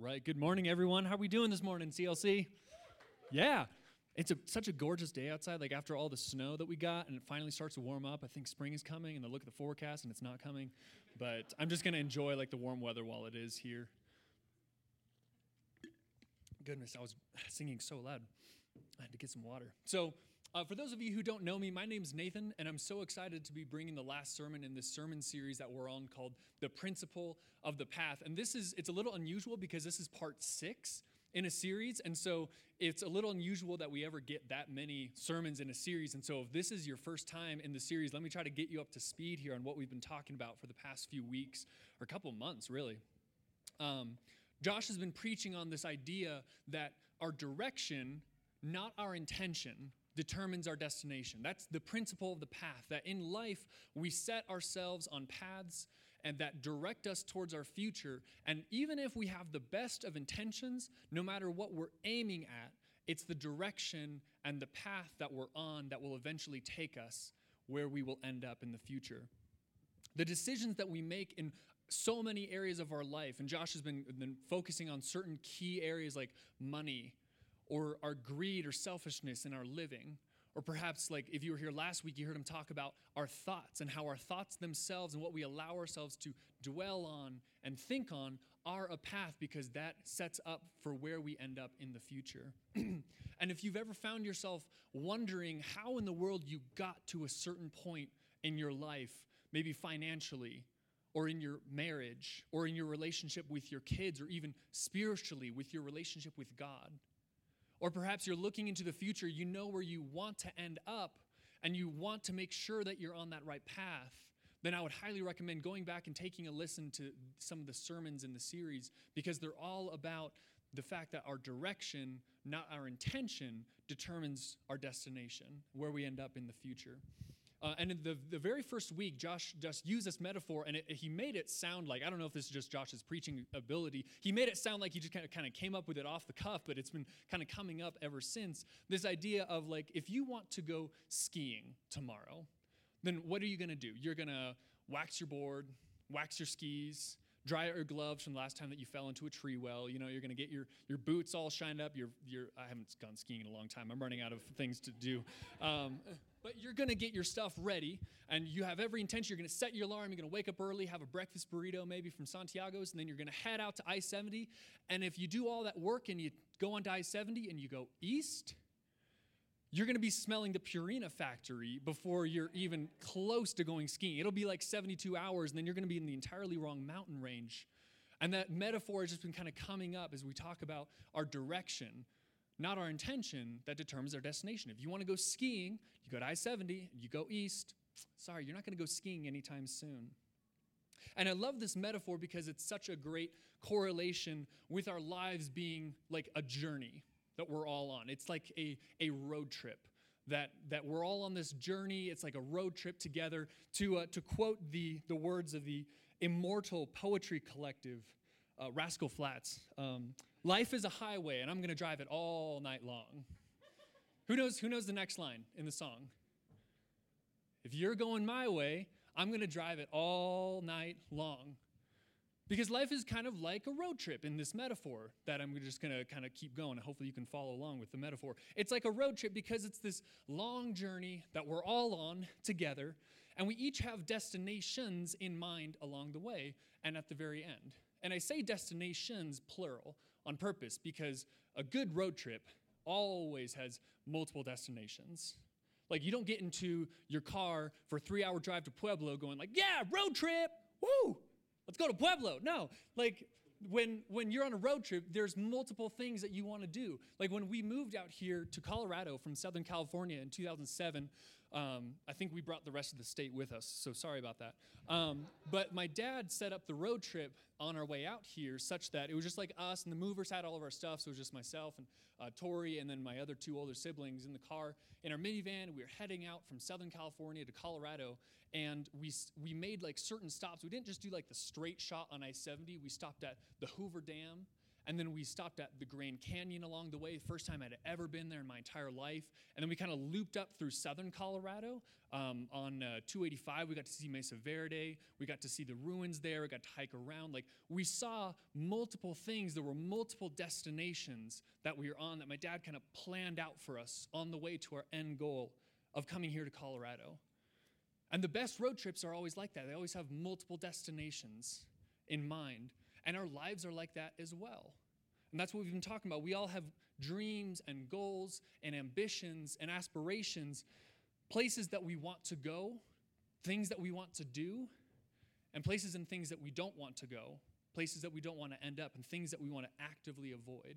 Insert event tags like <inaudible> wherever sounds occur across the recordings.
right. Good morning, everyone. How are we doing this morning, CLC? Yeah. It's a, such a gorgeous day outside. Like after all the snow that we got, and it finally starts to warm up. I think spring is coming, and I look at the forecast, and it's not coming. But I'm just gonna enjoy like the warm weather while it is here. Goodness, I was singing so loud. I had to get some water. So, uh, for those of you who don't know me, my name's Nathan, and I'm so excited to be bringing the last sermon in this sermon series that we're on called "The Principle of the Path." And this is it's a little unusual because this is part six in a series, and so it's a little unusual that we ever get that many sermons in a series. And so, if this is your first time in the series, let me try to get you up to speed here on what we've been talking about for the past few weeks or a couple months, really. Um, Josh has been preaching on this idea that our direction, not our intention, determines our destination. That's the principle of the path, that in life we set ourselves on paths and that direct us towards our future. And even if we have the best of intentions, no matter what we're aiming at, it's the direction and the path that we're on that will eventually take us where we will end up in the future. The decisions that we make in so many areas of our life, and Josh has been, been focusing on certain key areas like money, or our greed or selfishness in our living. Or perhaps, like if you were here last week, you heard him talk about our thoughts and how our thoughts themselves and what we allow ourselves to dwell on and think on are a path because that sets up for where we end up in the future. <clears throat> and if you've ever found yourself wondering how in the world you got to a certain point in your life, maybe financially, or in your marriage, or in your relationship with your kids, or even spiritually with your relationship with God, or perhaps you're looking into the future, you know where you want to end up, and you want to make sure that you're on that right path. Then I would highly recommend going back and taking a listen to some of the sermons in the series because they're all about the fact that our direction, not our intention, determines our destination, where we end up in the future. Uh, and in the, the very first week, Josh just used this metaphor, and it, he made it sound like I don't know if this is just Josh's preaching ability. He made it sound like he just kind of, kind of came up with it off the cuff, but it's been kind of coming up ever since. This idea of like, if you want to go skiing tomorrow, then what are you going to do? You're going to wax your board, wax your skis, dry out your gloves from the last time that you fell into a tree well. You know, you're going to get your, your boots all shined up. Your, your, I haven't gone skiing in a long time. I'm running out of things to do. Um, but you're going to get your stuff ready, and you have every intention. You're going to set your alarm. You're going to wake up early, have a breakfast burrito maybe from Santiago's, and then you're going to head out to I 70. And if you do all that work and you go on to I 70 and you go east, you're going to be smelling the Purina factory before you're even close to going skiing. It'll be like 72 hours, and then you're going to be in the entirely wrong mountain range. And that metaphor has just been kind of coming up as we talk about our direction not our intention that determines our destination. If you want to go skiing, you go to I 70, you go east. Sorry, you're not going to go skiing anytime soon. And I love this metaphor because it's such a great correlation with our lives being like a journey that we're all on. It's like a, a road trip. That, that we're all on this journey. It's like a road trip together. To, uh, to quote the, the words of the immortal poetry collective, uh, Rascal Flatts. Um, Life is a highway, and I'm going to drive it all night long. who knows? Who knows the next line in the song? If you're going my way, I'm going to drive it all night long. Because life is kind of like a road trip in this metaphor that I'm just going to kind of keep going. Hopefully, you can follow along with the metaphor. It's like a road trip because it's this long journey that we're all on together, and we each have destinations in mind along the way and at the very end. And I say destinations plural on purpose because a good road trip always has multiple destinations. Like you don't get into your car for a three hour drive to Pueblo going like, yeah, road trip, woo, let's go to Pueblo. No, like when when you're on a road trip, there's multiple things that you want to do. Like when we moved out here to Colorado from Southern California in 2007, um, I think we brought the rest of the state with us. So sorry about that. Um, but my dad set up the road trip on our way out here, such that it was just like us and the movers had all of our stuff. So it was just myself and uh, Tori and then my other two older siblings in the car in our minivan. We were heading out from Southern California to Colorado, and we we made like certain stops. We didn't just do like the straight shot on I-70. We stopped at the Hoover Dam And then we stopped at the Grand Canyon along the way, first time I'd ever been there in my entire life. And then we kind of looped up through southern Colorado um, on uh, 285. We got to see Mesa Verde. We got to see the ruins there. We got to hike around. Like we saw multiple things. There were multiple destinations that we were on that my dad kind of planned out for us on the way to our end goal of coming here to Colorado. And the best road trips are always like that. They always have multiple destinations in mind. And our lives are like that as well. And that's what we've been talking about. We all have dreams and goals and ambitions and aspirations, places that we want to go, things that we want to do, and places and things that we don't want to go, places that we don't want to end up, and things that we want to actively avoid.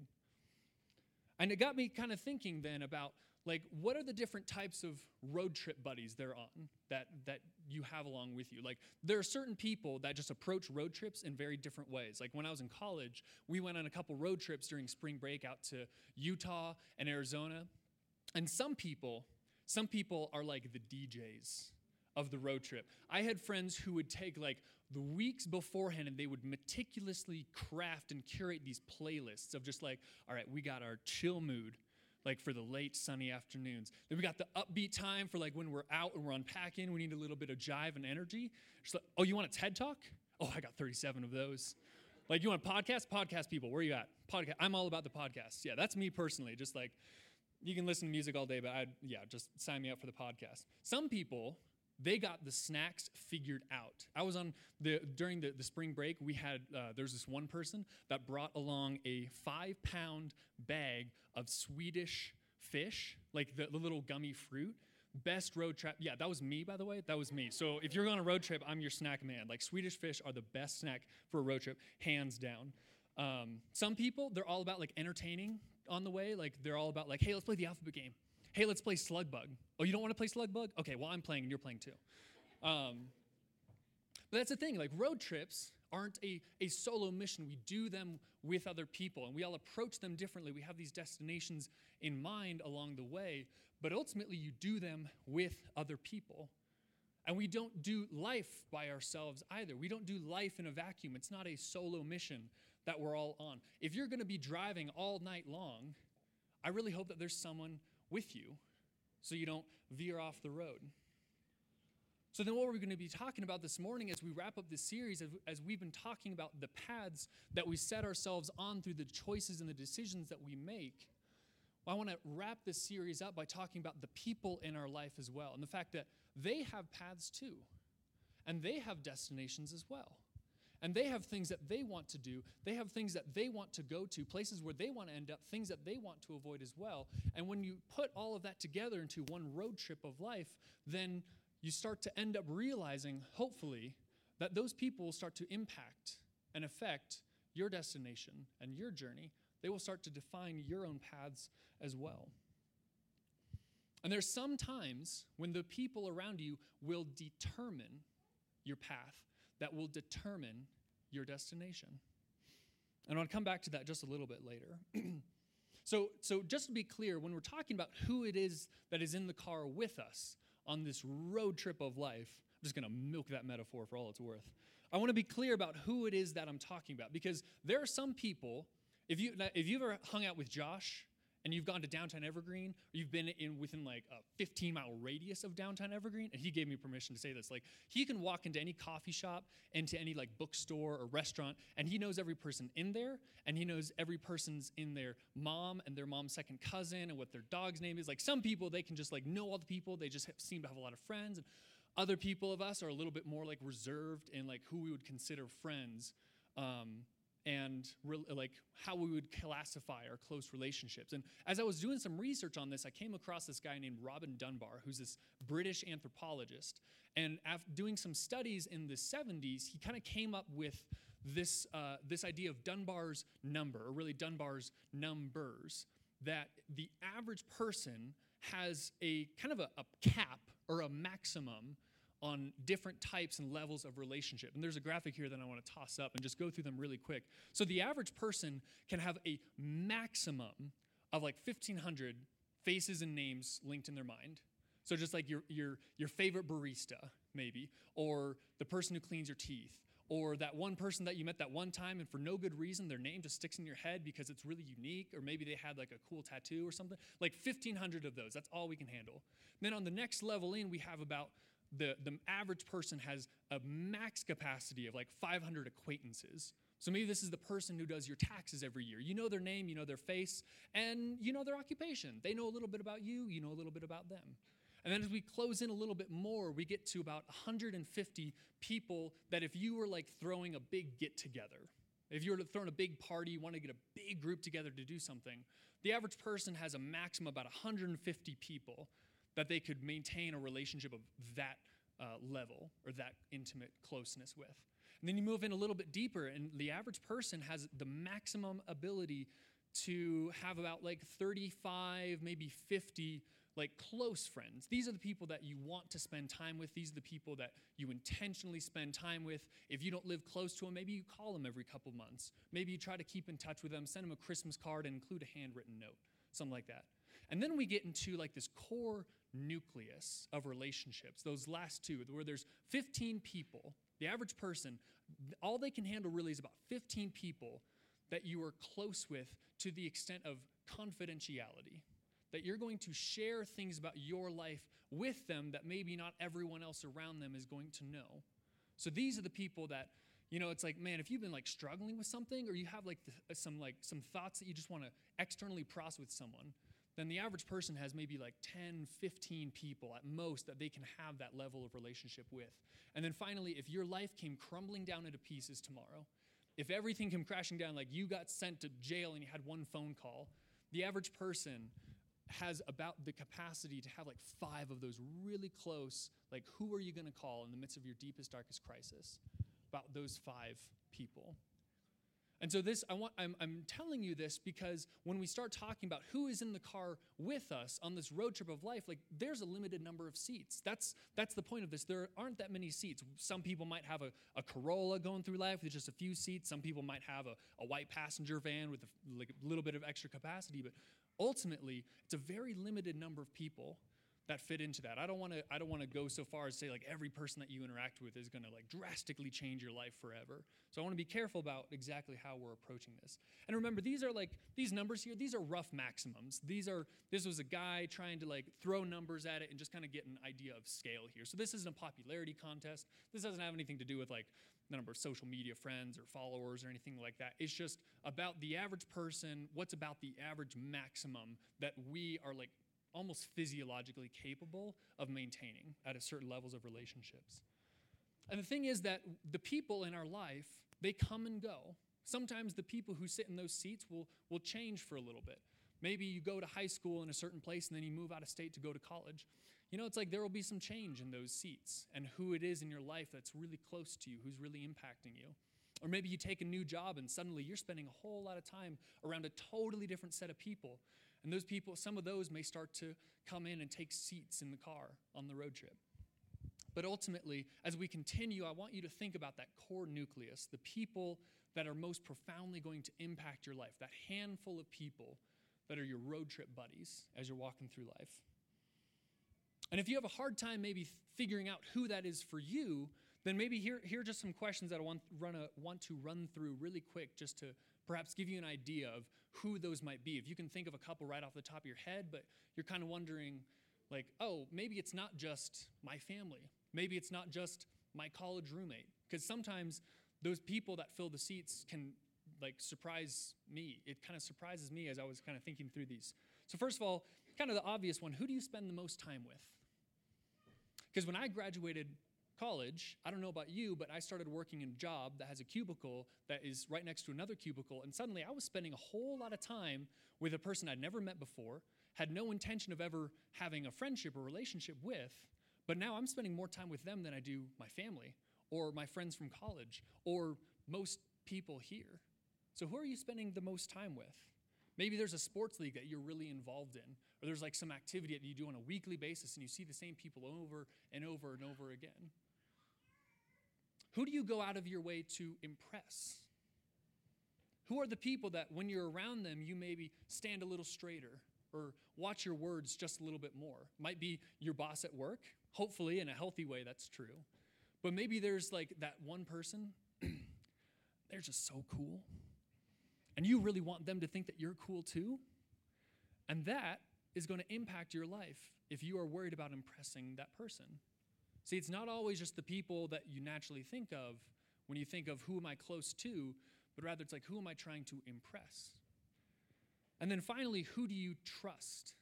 And it got me kind of thinking then about like what are the different types of road trip buddies they're on that that you have along with you? Like there are certain people that just approach road trips in very different ways. Like when i was in college we went on a couple road trips during spring break out to utah and arizona. And some people some people are like the djs of the road trip. I had friends who would take like the weeks beforehand and they would meticulously craft and curate these playlists of just like all right we got our chill mood like for the late sunny afternoons. Then we got the upbeat time for like when we're out and we're unpacking. We need a little bit of jive and energy. just Like, oh, you want a TED talk? Oh, I got 37 of those. Like, you want a podcast? Podcast people, where you at? Podcast. I'm all about the podcast. Yeah, that's me personally. Just like, you can listen to music all day, but I, yeah, just sign me up for the podcast. Some people they got the snacks figured out. I was on the during the, the spring break. We had uh, there's this one person that brought along a five pound bag of Swedish fish, like the, the little gummy fruit. Best road trip. Yeah, that was me, by the way. That was me. So if you're on a road trip, I'm your snack man. Like Swedish fish are the best snack for a road trip, hands down. Um, some people, they're all about like entertaining on the way. Like they're all about like, hey, let's play the alphabet game hey, let's play Slug Bug. Oh, you don't want to play Slug Bug? Okay, well, I'm playing and you're playing too. Um, but that's the thing, like road trips aren't a, a solo mission. We do them with other people and we all approach them differently. We have these destinations in mind along the way, but ultimately you do them with other people. And we don't do life by ourselves either. We don't do life in a vacuum. It's not a solo mission that we're all on. If you're going to be driving all night long, I really hope that there's someone with you so you don't veer off the road. So, then what we're going to be talking about this morning as we wrap up this series, as we've been talking about the paths that we set ourselves on through the choices and the decisions that we make, well, I want to wrap this series up by talking about the people in our life as well and the fact that they have paths too, and they have destinations as well. And they have things that they want to do. They have things that they want to go to, places where they want to end up, things that they want to avoid as well. And when you put all of that together into one road trip of life, then you start to end up realizing, hopefully, that those people will start to impact and affect your destination and your journey. They will start to define your own paths as well. And there's some times when the people around you will determine your path that will determine your destination. And I'll come back to that just a little bit later. <clears throat> so, so, just to be clear, when we're talking about who it is that is in the car with us on this road trip of life, I'm just going to milk that metaphor for all it's worth. I want to be clear about who it is that I'm talking about because there are some people, if, you, if you've ever hung out with Josh, and you've gone to downtown Evergreen, or you've been in within like a 15 mile radius of downtown Evergreen, and he gave me permission to say this. Like he can walk into any coffee shop, into any like bookstore or restaurant, and he knows every person in there, and he knows every person's in their mom and their mom's second cousin and what their dog's name is. Like some people, they can just like know all the people. They just seem to have a lot of friends. And other people of us are a little bit more like reserved in like who we would consider friends. Um, and re- like how we would classify our close relationships. And as I was doing some research on this, I came across this guy named Robin Dunbar, who's this British anthropologist. And after doing some studies in the 70s, he kind of came up with this, uh, this idea of Dunbar's number, or really Dunbar's numbers, that the average person has a kind of a, a cap or a maximum on different types and levels of relationship. And there's a graphic here that I want to toss up and just go through them really quick. So the average person can have a maximum of like 1,500 faces and names linked in their mind. So just like your, your, your favorite barista, maybe, or the person who cleans your teeth, or that one person that you met that one time and for no good reason their name just sticks in your head because it's really unique or maybe they had like a cool tattoo or something like 1500 of those that's all we can handle then on the next level in we have about the, the average person has a max capacity of like 500 acquaintances so maybe this is the person who does your taxes every year. You know their name, you know their face, and you know their occupation. They know a little bit about you, you know a little bit about them. And then as we close in a little bit more, we get to about 150 people that if you were like throwing a big get together, if you were throwing a big party, you want to get a big group together to do something, the average person has a maximum about 150 people that they could maintain a relationship of that uh, level or that intimate closeness with. And then you move in a little bit deeper, and the average person has the maximum ability to have about like 35, maybe 50 like close friends. These are the people that you want to spend time with. These are the people that you intentionally spend time with. If you don't live close to them, maybe you call them every couple months. Maybe you try to keep in touch with them, send them a Christmas card, and include a handwritten note, something like that. And then we get into like this core nucleus of relationships, those last two, where there's 15 people. The average person, all they can handle really is about 15 people that you are close with to the extent of confidentiality. That you're going to share things about your life with them that maybe not everyone else around them is going to know. So these are the people that, you know, it's like, man, if you've been like struggling with something or you have like the, some like some thoughts that you just want to externally process with someone, then the average person has maybe like 10, 15 people at most that they can have that level of relationship with. And then finally, if your life came crumbling down into pieces tomorrow, if everything came crashing down, like you got sent to jail and you had one phone call, the average person has about the capacity to have like five of those really close, like who are you going to call in the midst of your deepest, darkest crisis? About those five people. And so this, I want, I'm, I'm telling you this because when we start talking about who is in the car with us on this road trip of life, like there's a limited number of seats. That's that's the point of this. There aren't that many seats. Some people might have a, a Corolla going through life with just a few seats. Some people might have a, a white passenger van with a, like a little bit of extra capacity. But ultimately, it's a very limited number of people that fit into that. I don't want to I don't want to go so far as say like every person that you interact with is going to like drastically change your life forever. So I want to be careful about exactly how we're approaching this. And remember these are like these numbers here, these are rough maximums. These are this was a guy trying to like throw numbers at it and just kind of get an idea of scale here. So this isn't a popularity contest. This doesn't have anything to do with like the number of social media friends or followers or anything like that. It's just about the average person, what's about the average maximum that we are like almost physiologically capable of maintaining at a certain levels of relationships. And the thing is that the people in our life, they come and go. Sometimes the people who sit in those seats will, will change for a little bit. Maybe you go to high school in a certain place and then you move out of state to go to college. You know, it's like there will be some change in those seats and who it is in your life that's really close to you, who's really impacting you. Or maybe you take a new job and suddenly you're spending a whole lot of time around a totally different set of people. And those people, some of those may start to come in and take seats in the car on the road trip. But ultimately, as we continue, I want you to think about that core nucleus, the people that are most profoundly going to impact your life, that handful of people that are your road trip buddies as you're walking through life. And if you have a hard time maybe figuring out who that is for you, then maybe here, here are just some questions that I want, run a, want to run through really quick just to perhaps give you an idea of who those might be. If you can think of a couple right off the top of your head, but you're kind of wondering, like, oh, maybe it's not just my family. Maybe it's not just my college roommate. Because sometimes those people that fill the seats can like surprise me. It kind of surprises me as I was kind of thinking through these. So, first of all, kind of the obvious one who do you spend the most time with? Because when I graduated college, I don't know about you, but I started working in a job that has a cubicle that is right next to another cubicle. And suddenly I was spending a whole lot of time with a person I'd never met before, had no intention of ever having a friendship or relationship with. But now I'm spending more time with them than I do my family or my friends from college or most people here. So, who are you spending the most time with? Maybe there's a sports league that you're really involved in, or there's like some activity that you do on a weekly basis and you see the same people over and over and over again. Who do you go out of your way to impress? Who are the people that when you're around them, you maybe stand a little straighter or watch your words just a little bit more? Might be your boss at work. Hopefully, in a healthy way, that's true. But maybe there's like that one person <clears throat> they're just so cool. And you really want them to think that you're cool too. And that is going to impact your life if you are worried about impressing that person. See, it's not always just the people that you naturally think of when you think of who am I close to, but rather it's like who am I trying to impress? And then finally, who do you trust?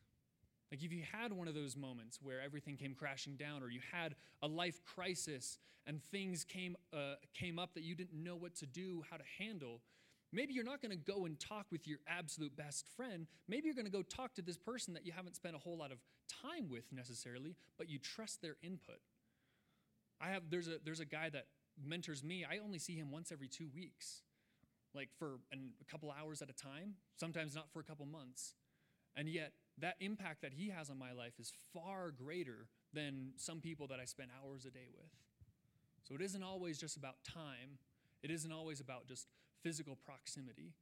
Like if you had one of those moments where everything came crashing down, or you had a life crisis and things came, uh, came up that you didn't know what to do, how to handle, maybe you're not going to go and talk with your absolute best friend. Maybe you're going to go talk to this person that you haven't spent a whole lot of time with necessarily, but you trust their input. I have there's a there's a guy that mentors me. I only see him once every two weeks, like for an, a couple hours at a time. Sometimes not for a couple months, and yet that impact that he has on my life is far greater than some people that I spend hours a day with. So it isn't always just about time. It isn't always about just physical proximity.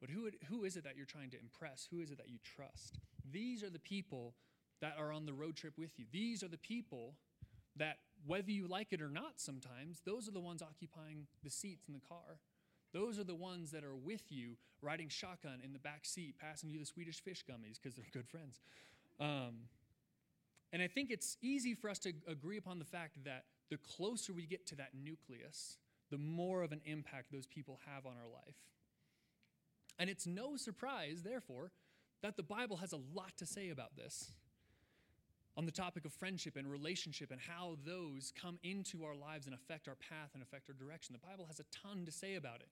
But who, who is it that you're trying to impress? Who is it that you trust? These are the people that are on the road trip with you. These are the people that, whether you like it or not sometimes, those are the ones occupying the seats in the car. Those are the ones that are with you, riding shotgun in the back seat, passing you the Swedish fish gummies because they're good friends. Um, and I think it's easy for us to agree upon the fact that the closer we get to that nucleus, the more of an impact those people have on our life. And it's no surprise, therefore, that the Bible has a lot to say about this on the topic of friendship and relationship and how those come into our lives and affect our path and affect our direction. The Bible has a ton to say about it.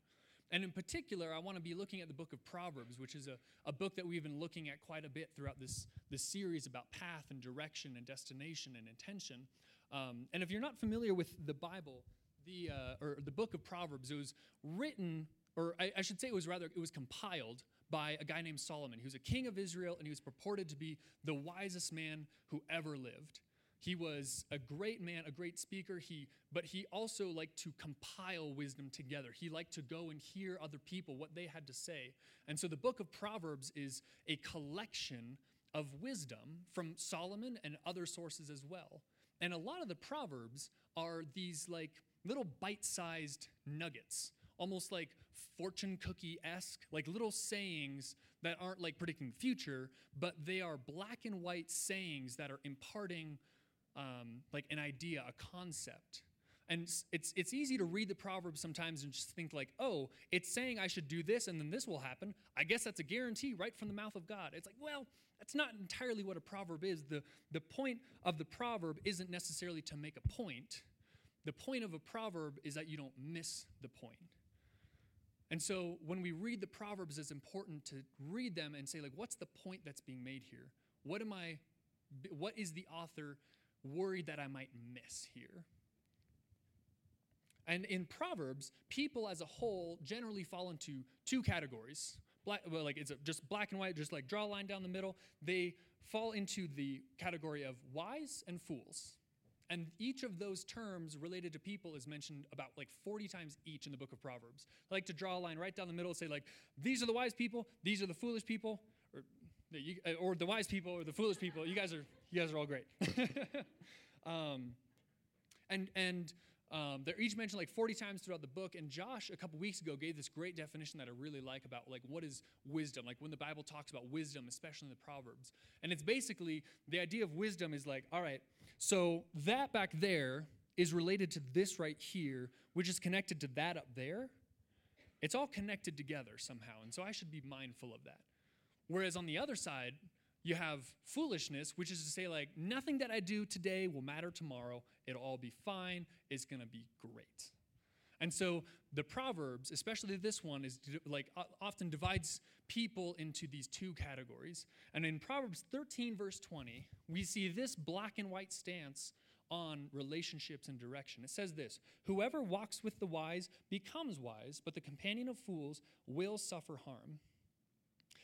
And in particular, I want to be looking at the book of Proverbs, which is a, a book that we've been looking at quite a bit throughout this, this series about path and direction and destination and intention. Um, and if you're not familiar with the Bible, the, uh, or the book of Proverbs, it was written, or I, I should say it was rather, it was compiled by a guy named Solomon. He was a king of Israel, and he was purported to be the wisest man who ever lived. He was a great man, a great speaker, he, but he also liked to compile wisdom together. He liked to go and hear other people, what they had to say. And so the book of Proverbs is a collection of wisdom from Solomon and other sources as well. And a lot of the Proverbs are these like little bite sized nuggets almost like fortune cookie esque, like little sayings that aren't like predicting the future, but they are black and white sayings that are imparting um, like an idea, a concept. And it's, it's easy to read the Proverbs sometimes and just think, like, oh, it's saying I should do this and then this will happen. I guess that's a guarantee right from the mouth of God. It's like, well, that's not entirely what a proverb is. The, the point of the proverb isn't necessarily to make a point, the point of a proverb is that you don't miss the point. And so when we read the Proverbs, it's important to read them and say, like, what's the point that's being made here? What am I, what is the author worried that I might miss here? And in Proverbs, people as a whole generally fall into two categories. Black, well, like it's just black and white, just like draw a line down the middle. They fall into the category of wise and fools. And each of those terms related to people is mentioned about like 40 times each in the book of Proverbs. I like to draw a line right down the middle and say, like, these are the wise people, these are the foolish people, or, uh, or the wise people or the foolish people. You guys are, you guys are all great. <laughs> um, and and um, they're each mentioned like 40 times throughout the book. And Josh, a couple weeks ago, gave this great definition that I really like about like what is wisdom, like when the Bible talks about wisdom, especially in the Proverbs. And it's basically the idea of wisdom is like, all right, so that back there is related to this right here, which is connected to that up there. It's all connected together somehow. And so I should be mindful of that. Whereas on the other side, you have foolishness, which is to say, like, nothing that I do today will matter tomorrow. It'll all be fine. It's going to be great. And so the Proverbs, especially this one, is like often divides people into these two categories. And in Proverbs 13, verse 20, we see this black and white stance on relationships and direction. It says this Whoever walks with the wise becomes wise, but the companion of fools will suffer harm.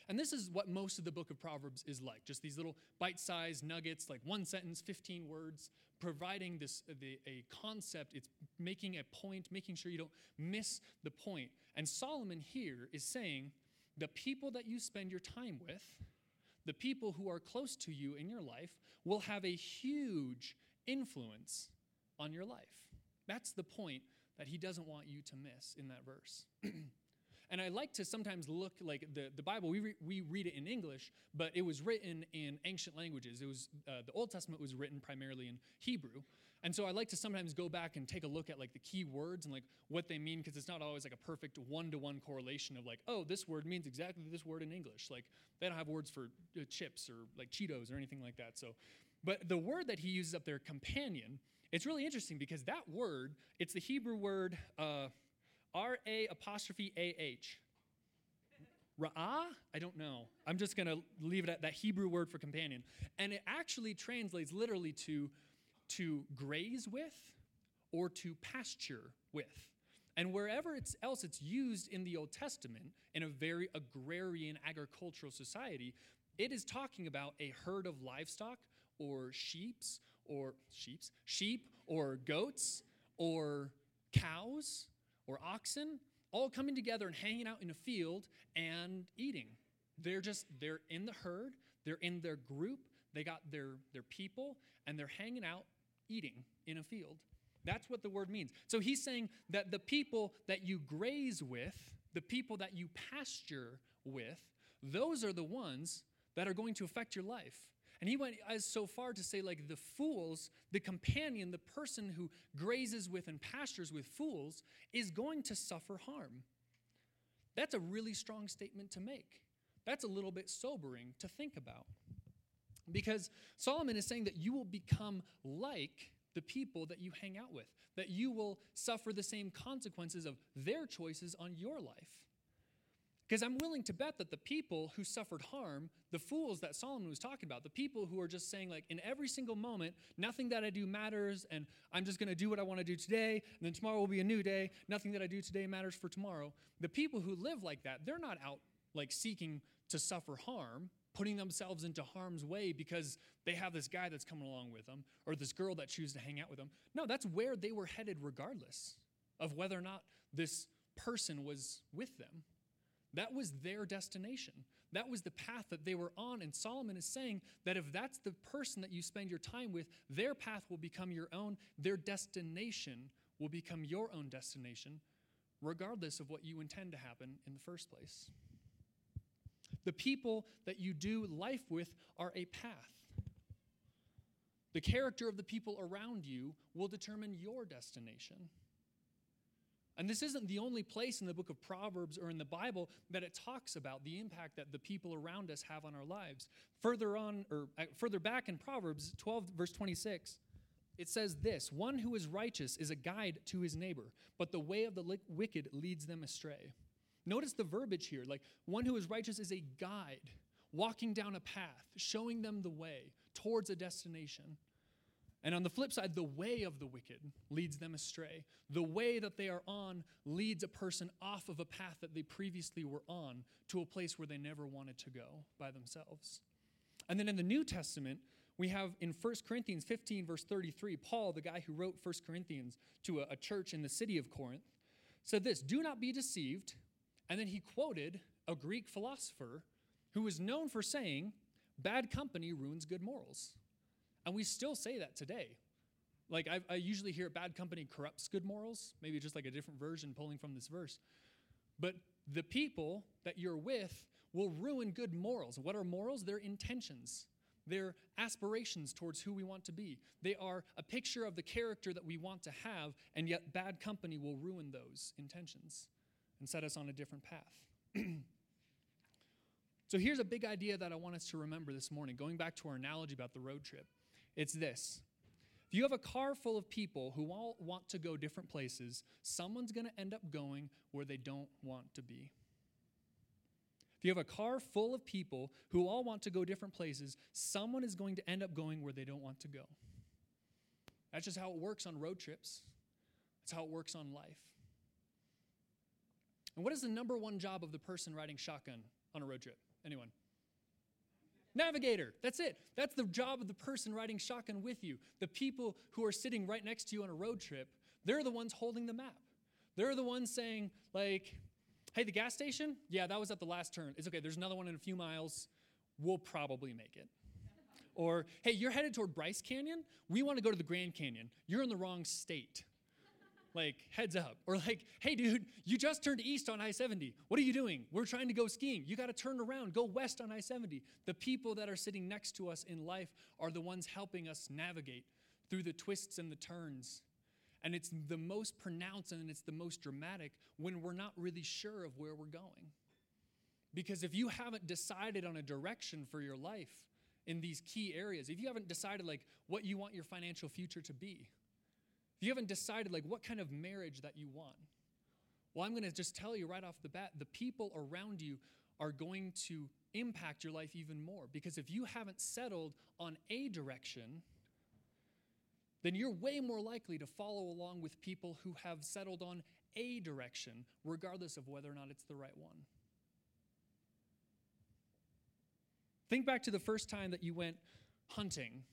And this is what most of the book of Proverbs is like just these little bite sized nuggets, like one sentence, 15 words, providing this the, a concept. It's making a point, making sure you don't miss the point. And Solomon here is saying the people that you spend your time with, the people who are close to you in your life, will have a huge influence on your life. That's the point that he doesn't want you to miss in that verse. <clears throat> and I like to sometimes look like the, the Bible, we, re, we read it in English, but it was written in ancient languages. It was, uh, the Old Testament was written primarily in Hebrew. And so I like to sometimes go back and take a look at like the key words and like what they mean because it's not always like a perfect one-to-one correlation of like, oh, this word means exactly this word in English. Like they don't have words for uh, chips or like Cheetos or anything like that. So, but the word that he uses up there, companion, it's really interesting because that word, it's the Hebrew word uh, R A apostrophe A H. Ra'ah? I don't know. I'm just going to leave it at that Hebrew word for companion. And it actually translates literally to to graze with or to pasture with. And wherever it's else it's used in the Old Testament, in a very agrarian agricultural society, it is talking about a herd of livestock or sheeps or sheeps, sheep or goats or cows or oxen all coming together and hanging out in a field and eating. They're just they're in the herd, they're in their group, they got their their people and they're hanging out eating in a field. That's what the word means. So he's saying that the people that you graze with, the people that you pasture with, those are the ones that are going to affect your life. And he went as so far to say, like, the fools, the companion, the person who grazes with and pastures with fools, is going to suffer harm. That's a really strong statement to make. That's a little bit sobering to think about. Because Solomon is saying that you will become like the people that you hang out with, that you will suffer the same consequences of their choices on your life. Because I'm willing to bet that the people who suffered harm, the fools that Solomon was talking about, the people who are just saying, like, in every single moment, nothing that I do matters, and I'm just going to do what I want to do today, and then tomorrow will be a new day, nothing that I do today matters for tomorrow. The people who live like that, they're not out, like, seeking to suffer harm putting themselves into harm's way because they have this guy that's coming along with them or this girl that chooses to hang out with them. No, that's where they were headed regardless of whether or not this person was with them. That was their destination. That was the path that they were on. And Solomon is saying that if that's the person that you spend your time with, their path will become your own, their destination will become your own destination, regardless of what you intend to happen in the first place. The people that you do life with are a path. The character of the people around you will determine your destination. And this isn't the only place in the book of Proverbs or in the Bible that it talks about the impact that the people around us have on our lives. Further on, or uh, further back in Proverbs 12, verse 26, it says this One who is righteous is a guide to his neighbor, but the way of the wicked leads them astray. Notice the verbiage here like one who is righteous is a guide, walking down a path, showing them the way towards a destination. And on the flip side, the way of the wicked leads them astray. The way that they are on leads a person off of a path that they previously were on to a place where they never wanted to go by themselves. And then in the New Testament, we have in 1 Corinthians 15, verse 33, Paul, the guy who wrote 1 Corinthians to a, a church in the city of Corinth, said this Do not be deceived. And then he quoted a Greek philosopher who was known for saying, bad company ruins good morals. And we still say that today. Like, I, I, usually hear bad company corrupts good morals, maybe just like a different version pulling from this verse. But the people that you're with will ruin good morals. What are morals? They're intentions, they're aspirations towards who we want to be. They are a picture of the character that we want to have, and yet bad company will ruin those intentions and set us on a different path. <clears throat> so here's a big idea that I want us to remember this morning, going back to our analogy about the road trip. It's this. If you have a car full of people who all want to go different places, someone's going to end up going where they don't want to be. If you have a car full of people who all want to go different places, someone is going to end up going where they don't want to go. That's just how it works on road trips. That's how it works on life. And what is the number one job of the person riding shotgun on a road trip? Anyone? Navigator. That's it. That's the job of the person riding shotgun with you. The people who are sitting right next to you on a road trip, they're the ones holding the map. They're the ones saying, like, hey, the gas station? Yeah, that was at the last turn. It's okay, there's another one in a few miles. We'll probably make it. Or, hey, you're headed toward Bryce Canyon? We want to go to the Grand Canyon. You're in the wrong state. Like, heads up. Or like, hey, dude, you just turned east on I 70. What are you doing? We're trying to go skiing. You got to turn around, go west on I 70. The people that are sitting next to us in life are the ones helping us navigate through the twists and the turns. And it's the most pronounced and it's the most dramatic when we're not really sure of where we're going. Because if you haven't decided on a direction for your life in these key areas, if you haven't decided like what you want your financial future to be, if you haven't decided like what kind of marriage that you want, well, I'm going to just tell you right off the bat, the people around you are going to impact your life even more because if you haven't settled on a direction, then you're way more likely to follow along with people who have settled on a direction, regardless of whether or not it's the right one. Think back to the first time that you went hunting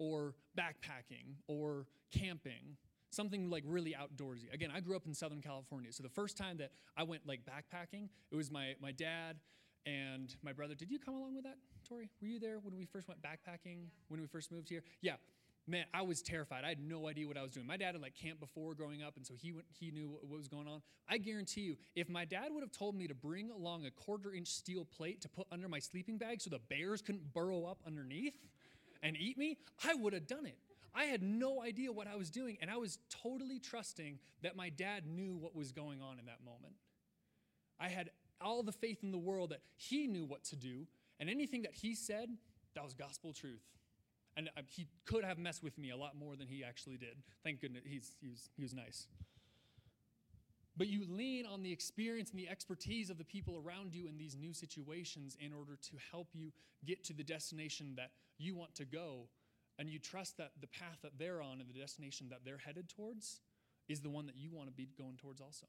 or backpacking or camping, something like really outdoorsy. Again, I grew up in Southern California, so the first time that I went like backpacking, it was my, my dad and my brother. Did you come along with that, Tori? Were you there when we first went backpacking, when we first moved here? Yeah man, I was terrified. I had no idea what I was doing. My dad had like camped before growing up, and so he went, he knew what, what was going on. I guarantee you, if my dad would have told me to bring along a quarter inch steel plate to put under my sleeping bag so the bears couldn't burrow up underneath and eat me, I would have done it. I had no idea what I was doing, and I was totally trusting that my dad knew what was going on in that moment. I had all the faith in the world that he knew what to do, and anything that he said, that was gospel truth. And uh, he could have messed with me a lot more than he actually did. Thank goodness he's, he was nice. But you lean on the experience and the expertise of the people around you in these new situations in order to help you get to the destination that you want to go. And you trust that the path that they're on and the destination that they're headed towards is the one that you want to be going towards also.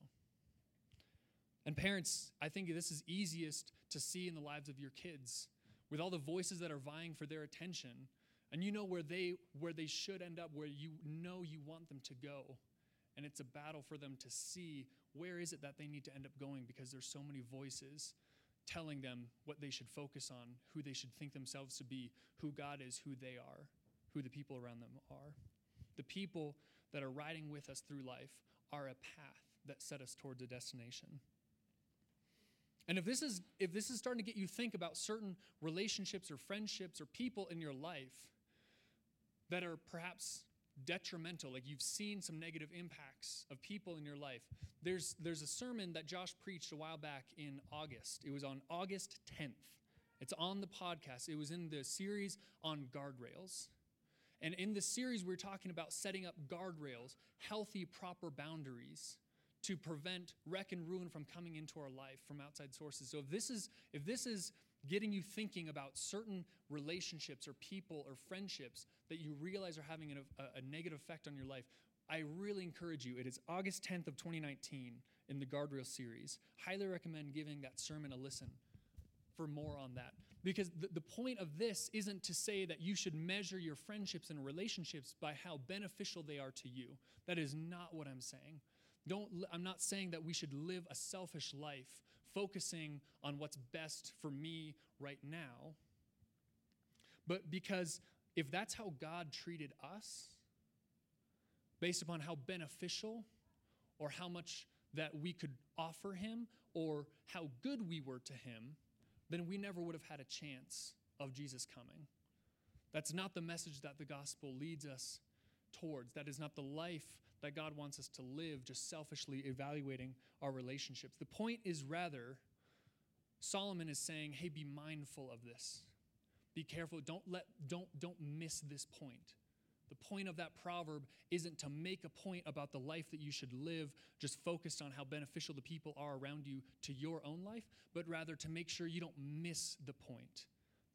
And parents, I think this is easiest to see in the lives of your kids with all the voices that are vying for their attention and you know where they where they should end up where you know you want them to go and it's a battle for them to see where is it that they need to end up going because there's so many voices telling them what they should focus on who they should think themselves to be who god is who they are who the people around them are. The people that are riding with us through life are a path that set us towards a destination. And if this is if this is starting to get you think about certain relationships or friendships or people in your life that are perhaps detrimental, like you've seen some negative impacts of people in your life. There's, there's a sermon that Josh preached a while back in August. It was on August 10th. It's on the podcast. It was in the series on guardrails. And in this series, we're talking about setting up guardrails, healthy, proper boundaries to prevent wreck and ruin from coming into our life from outside sources. So if this is if this is getting you thinking about certain relationships or people or friendships that you realize are having a, a, negative effect on your life, I really encourage you. It is August 10th of 2019 in the Guardrail series. Highly recommend giving that sermon a listen for more on that. Because the, the point of this isn't to say that you should measure your friendships and relationships by how beneficial they are to you. That is not what I'm saying. Don't, I'm not saying that we should live a selfish life focusing on what's best for me right now. But because if that's how God treated us, based upon how beneficial or how much that we could offer Him or how good we were to Him, then we never would have had a chance of Jesus coming. That's not the message that the gospel leads us towards. That is not the life that God wants us to live, just selfishly evaluating our relationships. The point is rather, Solomon is saying, hey, be mindful of this. Be careful. Don't let don't don't miss this point. The point of that proverb isn't to make a point about the life that you should live, just focused on how beneficial the people are around you to your own life, but rather to make sure you don't miss the point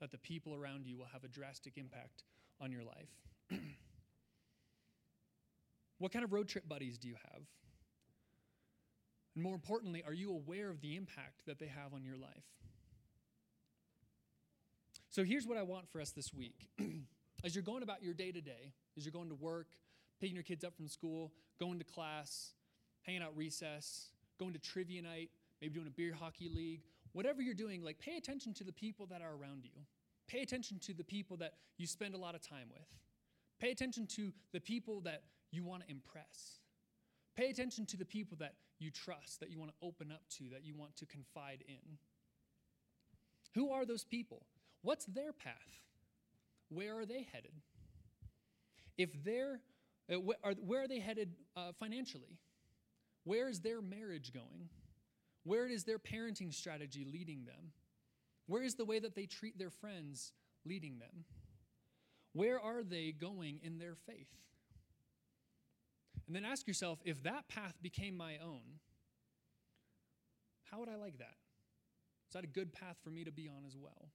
that the people around you will have a drastic impact on your life. <clears throat> What kind of road trip buddies do you have? And more importantly, are you aware of the impact that they have on your life? So here's what I want for us this week. <clears throat> as you're going about your day to day, as you're going to work, picking your kids up from school, going to class, hanging out recess, going to trivia night, maybe doing a beer hockey league, whatever you're doing, like pay attention to the people that are around you. Pay attention to the people that you spend a lot of time with. Pay attention to the people that you want to impress. Pay attention to the people that you trust, that you want to open up to, that you want to confide in. Who are those people? What's their path? Where are they headed? If they're, uh, where are they headed uh, financially? Where is their marriage going? Where is their parenting strategy leading them? Where is the way that they treat their friends leading them? Where are they going in their faith? And then ask yourself if that path became my own, how would I like that? Is that a good path for me to be on as well?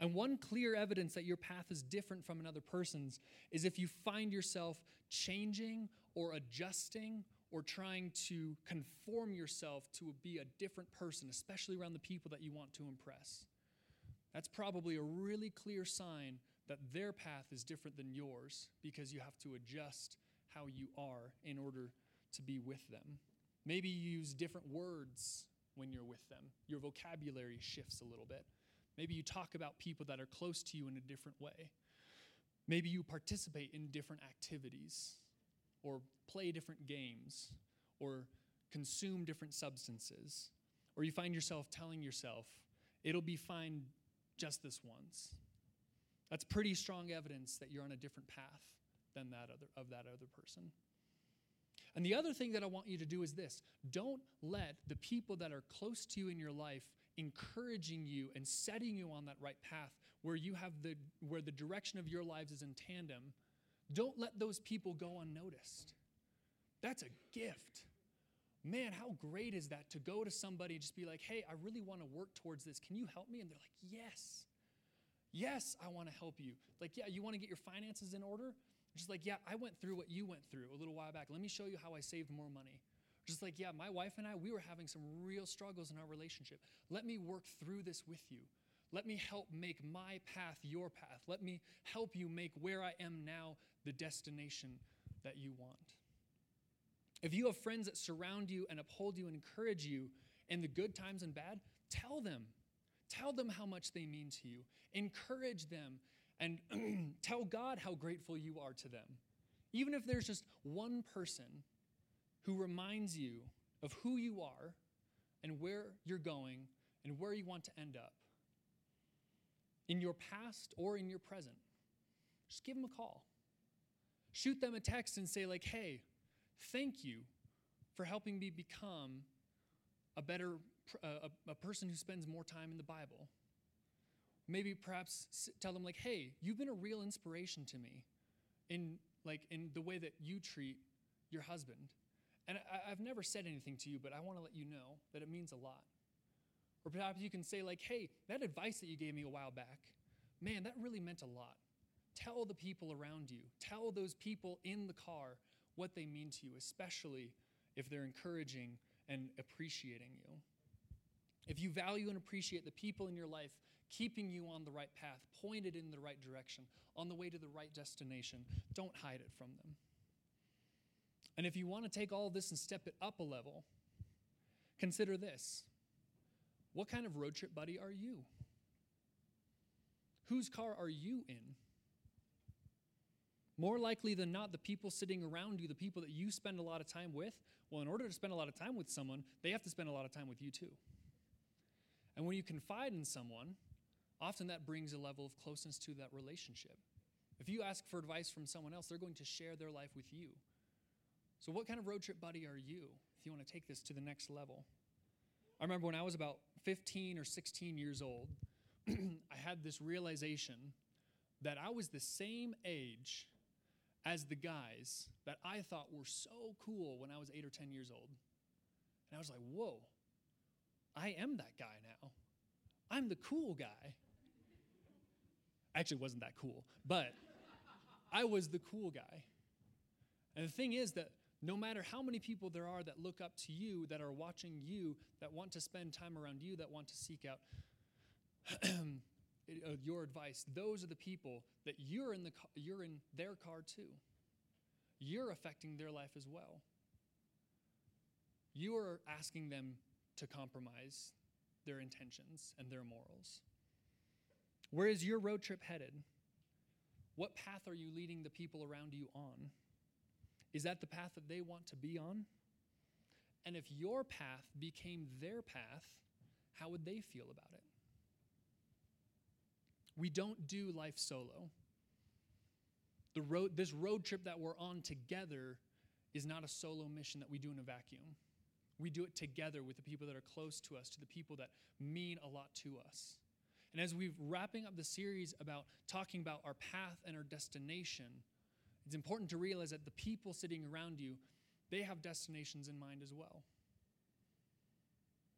And one clear evidence that your path is different from another person's is if you find yourself changing or adjusting or trying to conform yourself to be a different person, especially around the people that you want to impress. That's probably a really clear sign that their path is different than yours because you have to adjust how you are in order to be with them. Maybe you use different words when you're with them, your vocabulary shifts a little bit. Maybe you talk about people that are close to you in a different way. Maybe you participate in different activities or play different games or consume different substances. Or you find yourself telling yourself, it'll be fine just this once. That's pretty strong evidence that you're on a different path than that other, of that other person. And the other thing that I want you to do is this. Don't let the people that are close to you in your life encouraging you and setting you on that right path where you have the where the direction of your lives is in tandem. Don't let those people go unnoticed. That's a gift. Man how great is that to go to somebody and just be like hey i really want to work towards this. Can you help me? And they're like yes yes i want to help you like yeah you want to get your finances in order just like yeah i went through what you went through a little while back let me show you how i saved more money just like, yeah, my wife and I, we were having some real struggles in our relationship. Let me work through this with you. Let me help make my path your path. Let me help you make where I am now the destination that you want. If you have friends that surround you and uphold you and encourage you in the good times and bad, tell them. Tell them how much they mean to you. Encourage them and <clears throat> tell God how grateful you are to them. Even if there's just one person who reminds you of who you are and where you're going and where you want to end up in your past or in your present. Just give them a call. Shoot them a text and say, like, hey, thank you for helping me become a better Uh, a, a person who spends more time in the Bible. Maybe perhaps tell them like, "Hey, you've been a real inspiration to me in like in the way that you treat your husband and I, have never said anything to you, but I want to let you know that it means a lot. Or perhaps you can say, like, hey, that advice that you gave me a while back, man, that really meant a lot. Tell the people around you, tell those people in the car what they mean to you, especially if they're encouraging and appreciating you. If you value and appreciate the people in your life keeping you on the right path, pointed in the right direction, on the way to the right destination, don't hide it from them. And if you want to take all this and step it up a level, consider this. What kind of road trip buddy are you? Whose car are you in? More likely than not, the people sitting around you, the people that you spend a lot of time with, well, in order to spend a lot of time with someone, they have to spend a lot of time with you too. And when you confide in someone, often that brings a level of closeness to that relationship. If you ask for advice from someone else, they're going to share their life with you. So, what kind of road trip buddy are you if you want to take this to the next level? I remember when I was about 15 or 16 years old, <clears throat> I had this realization that I was the same age as the guys that I thought were so cool when I was 8 or 10 years old. And I was like, whoa, I am that guy now. I'm the cool guy. Actually, wasn't that cool, but I was the cool guy. And the thing is that no matter how many people there are that look up to you, that are watching you, that want to spend time around you, that want to seek out <clears throat> uh, your advice, those are the people that you're in, the, you're in their car too. You're affecting their life as well. You are asking them to compromise their intentions and their morals. Where is your road trip headed? What path are you leading the people around you on? Is that the path that they want to be on? And if your path became their path, how would they feel about it? We don't do life solo. The road, this road trip that we're on together is not a solo mission that we do in a vacuum. We do it together with the people that are close to us, to the people that mean a lot to us. And as we're wrapping up the series about talking about our path and our destination, it's important to realize that the people sitting around you, they have destinations in mind as well.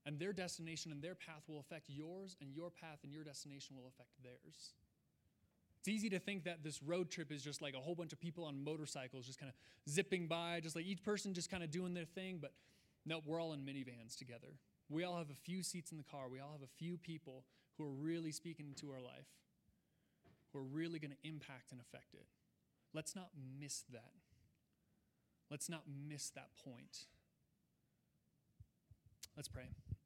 And their destination and their path will affect yours, and your path and your destination will affect theirs. It's easy to think that this road trip is just like a whole bunch of people on motorcycles just kind of zipping by, just like each person just kind of doing their thing. But no, we're all in minivans together. We all have a few seats in the car. We all have a few people who are really speaking into our life, who are really going to impact and affect it. Let's not miss that. Let's not miss that point. Let's pray.